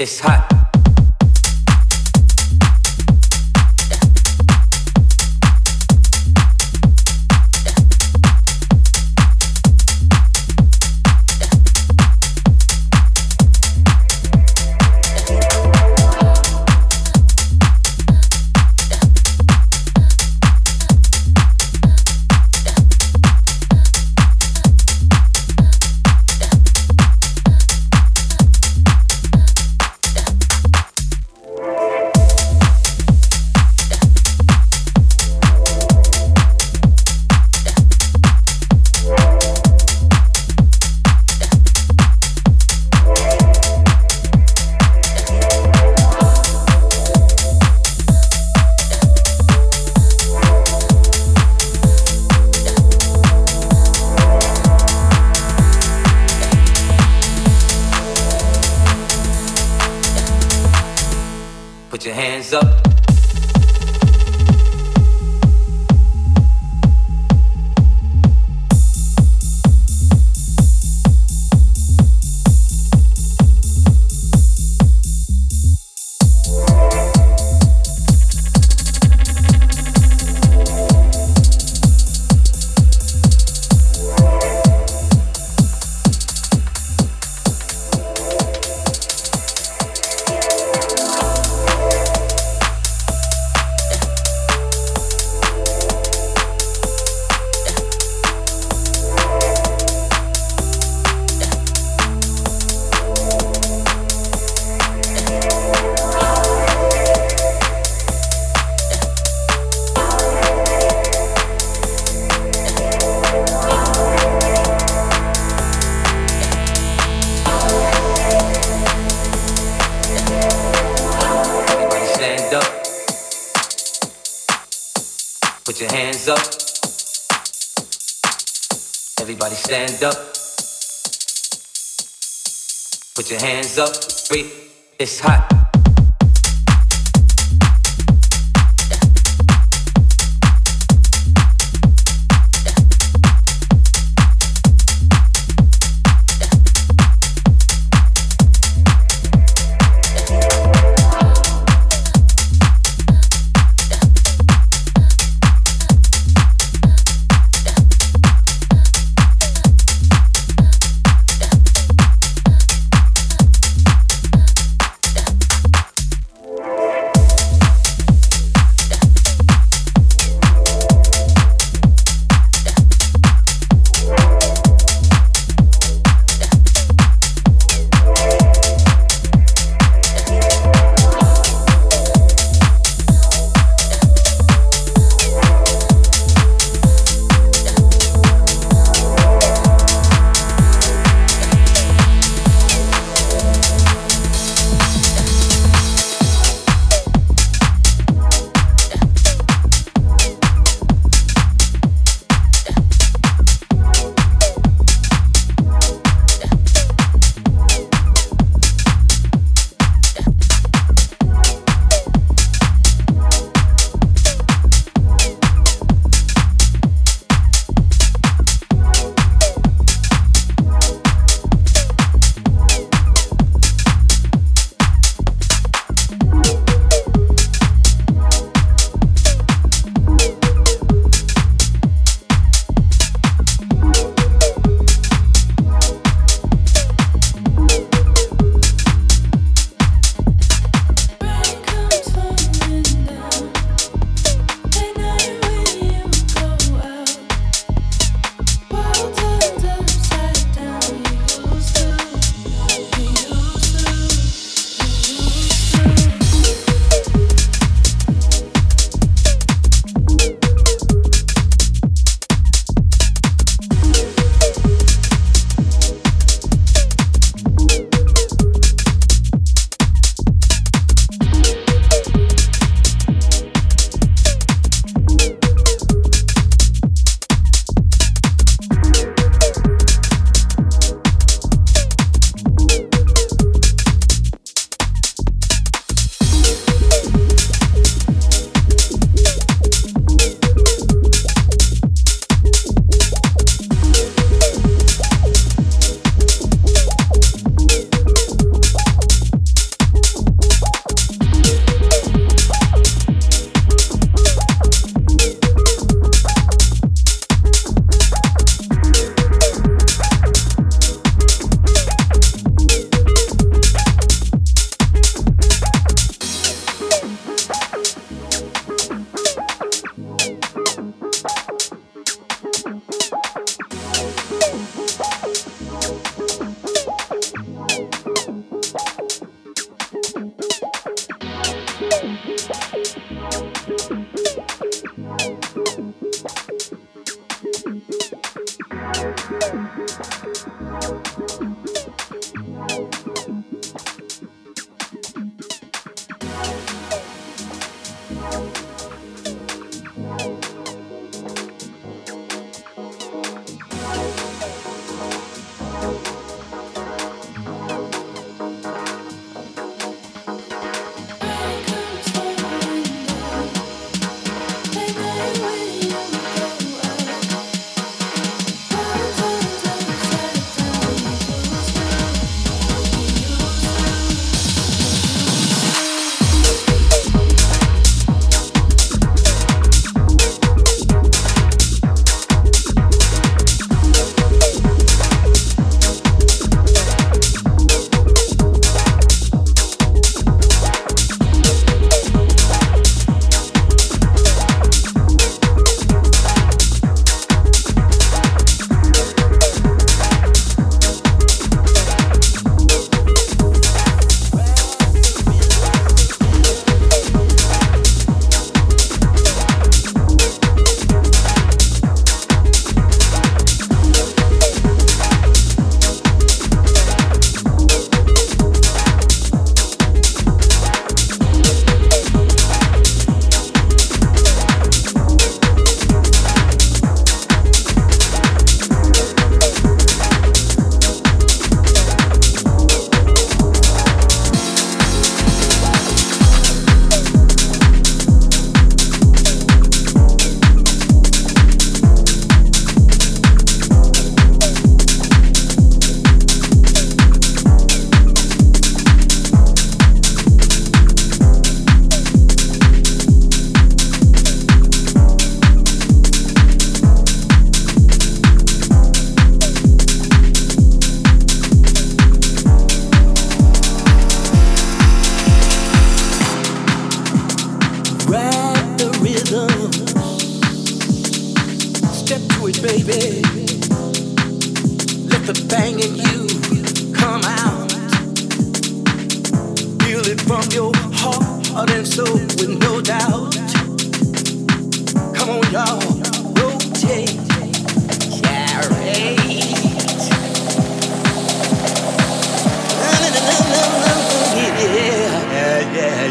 It's hot. put your hands up.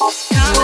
Thank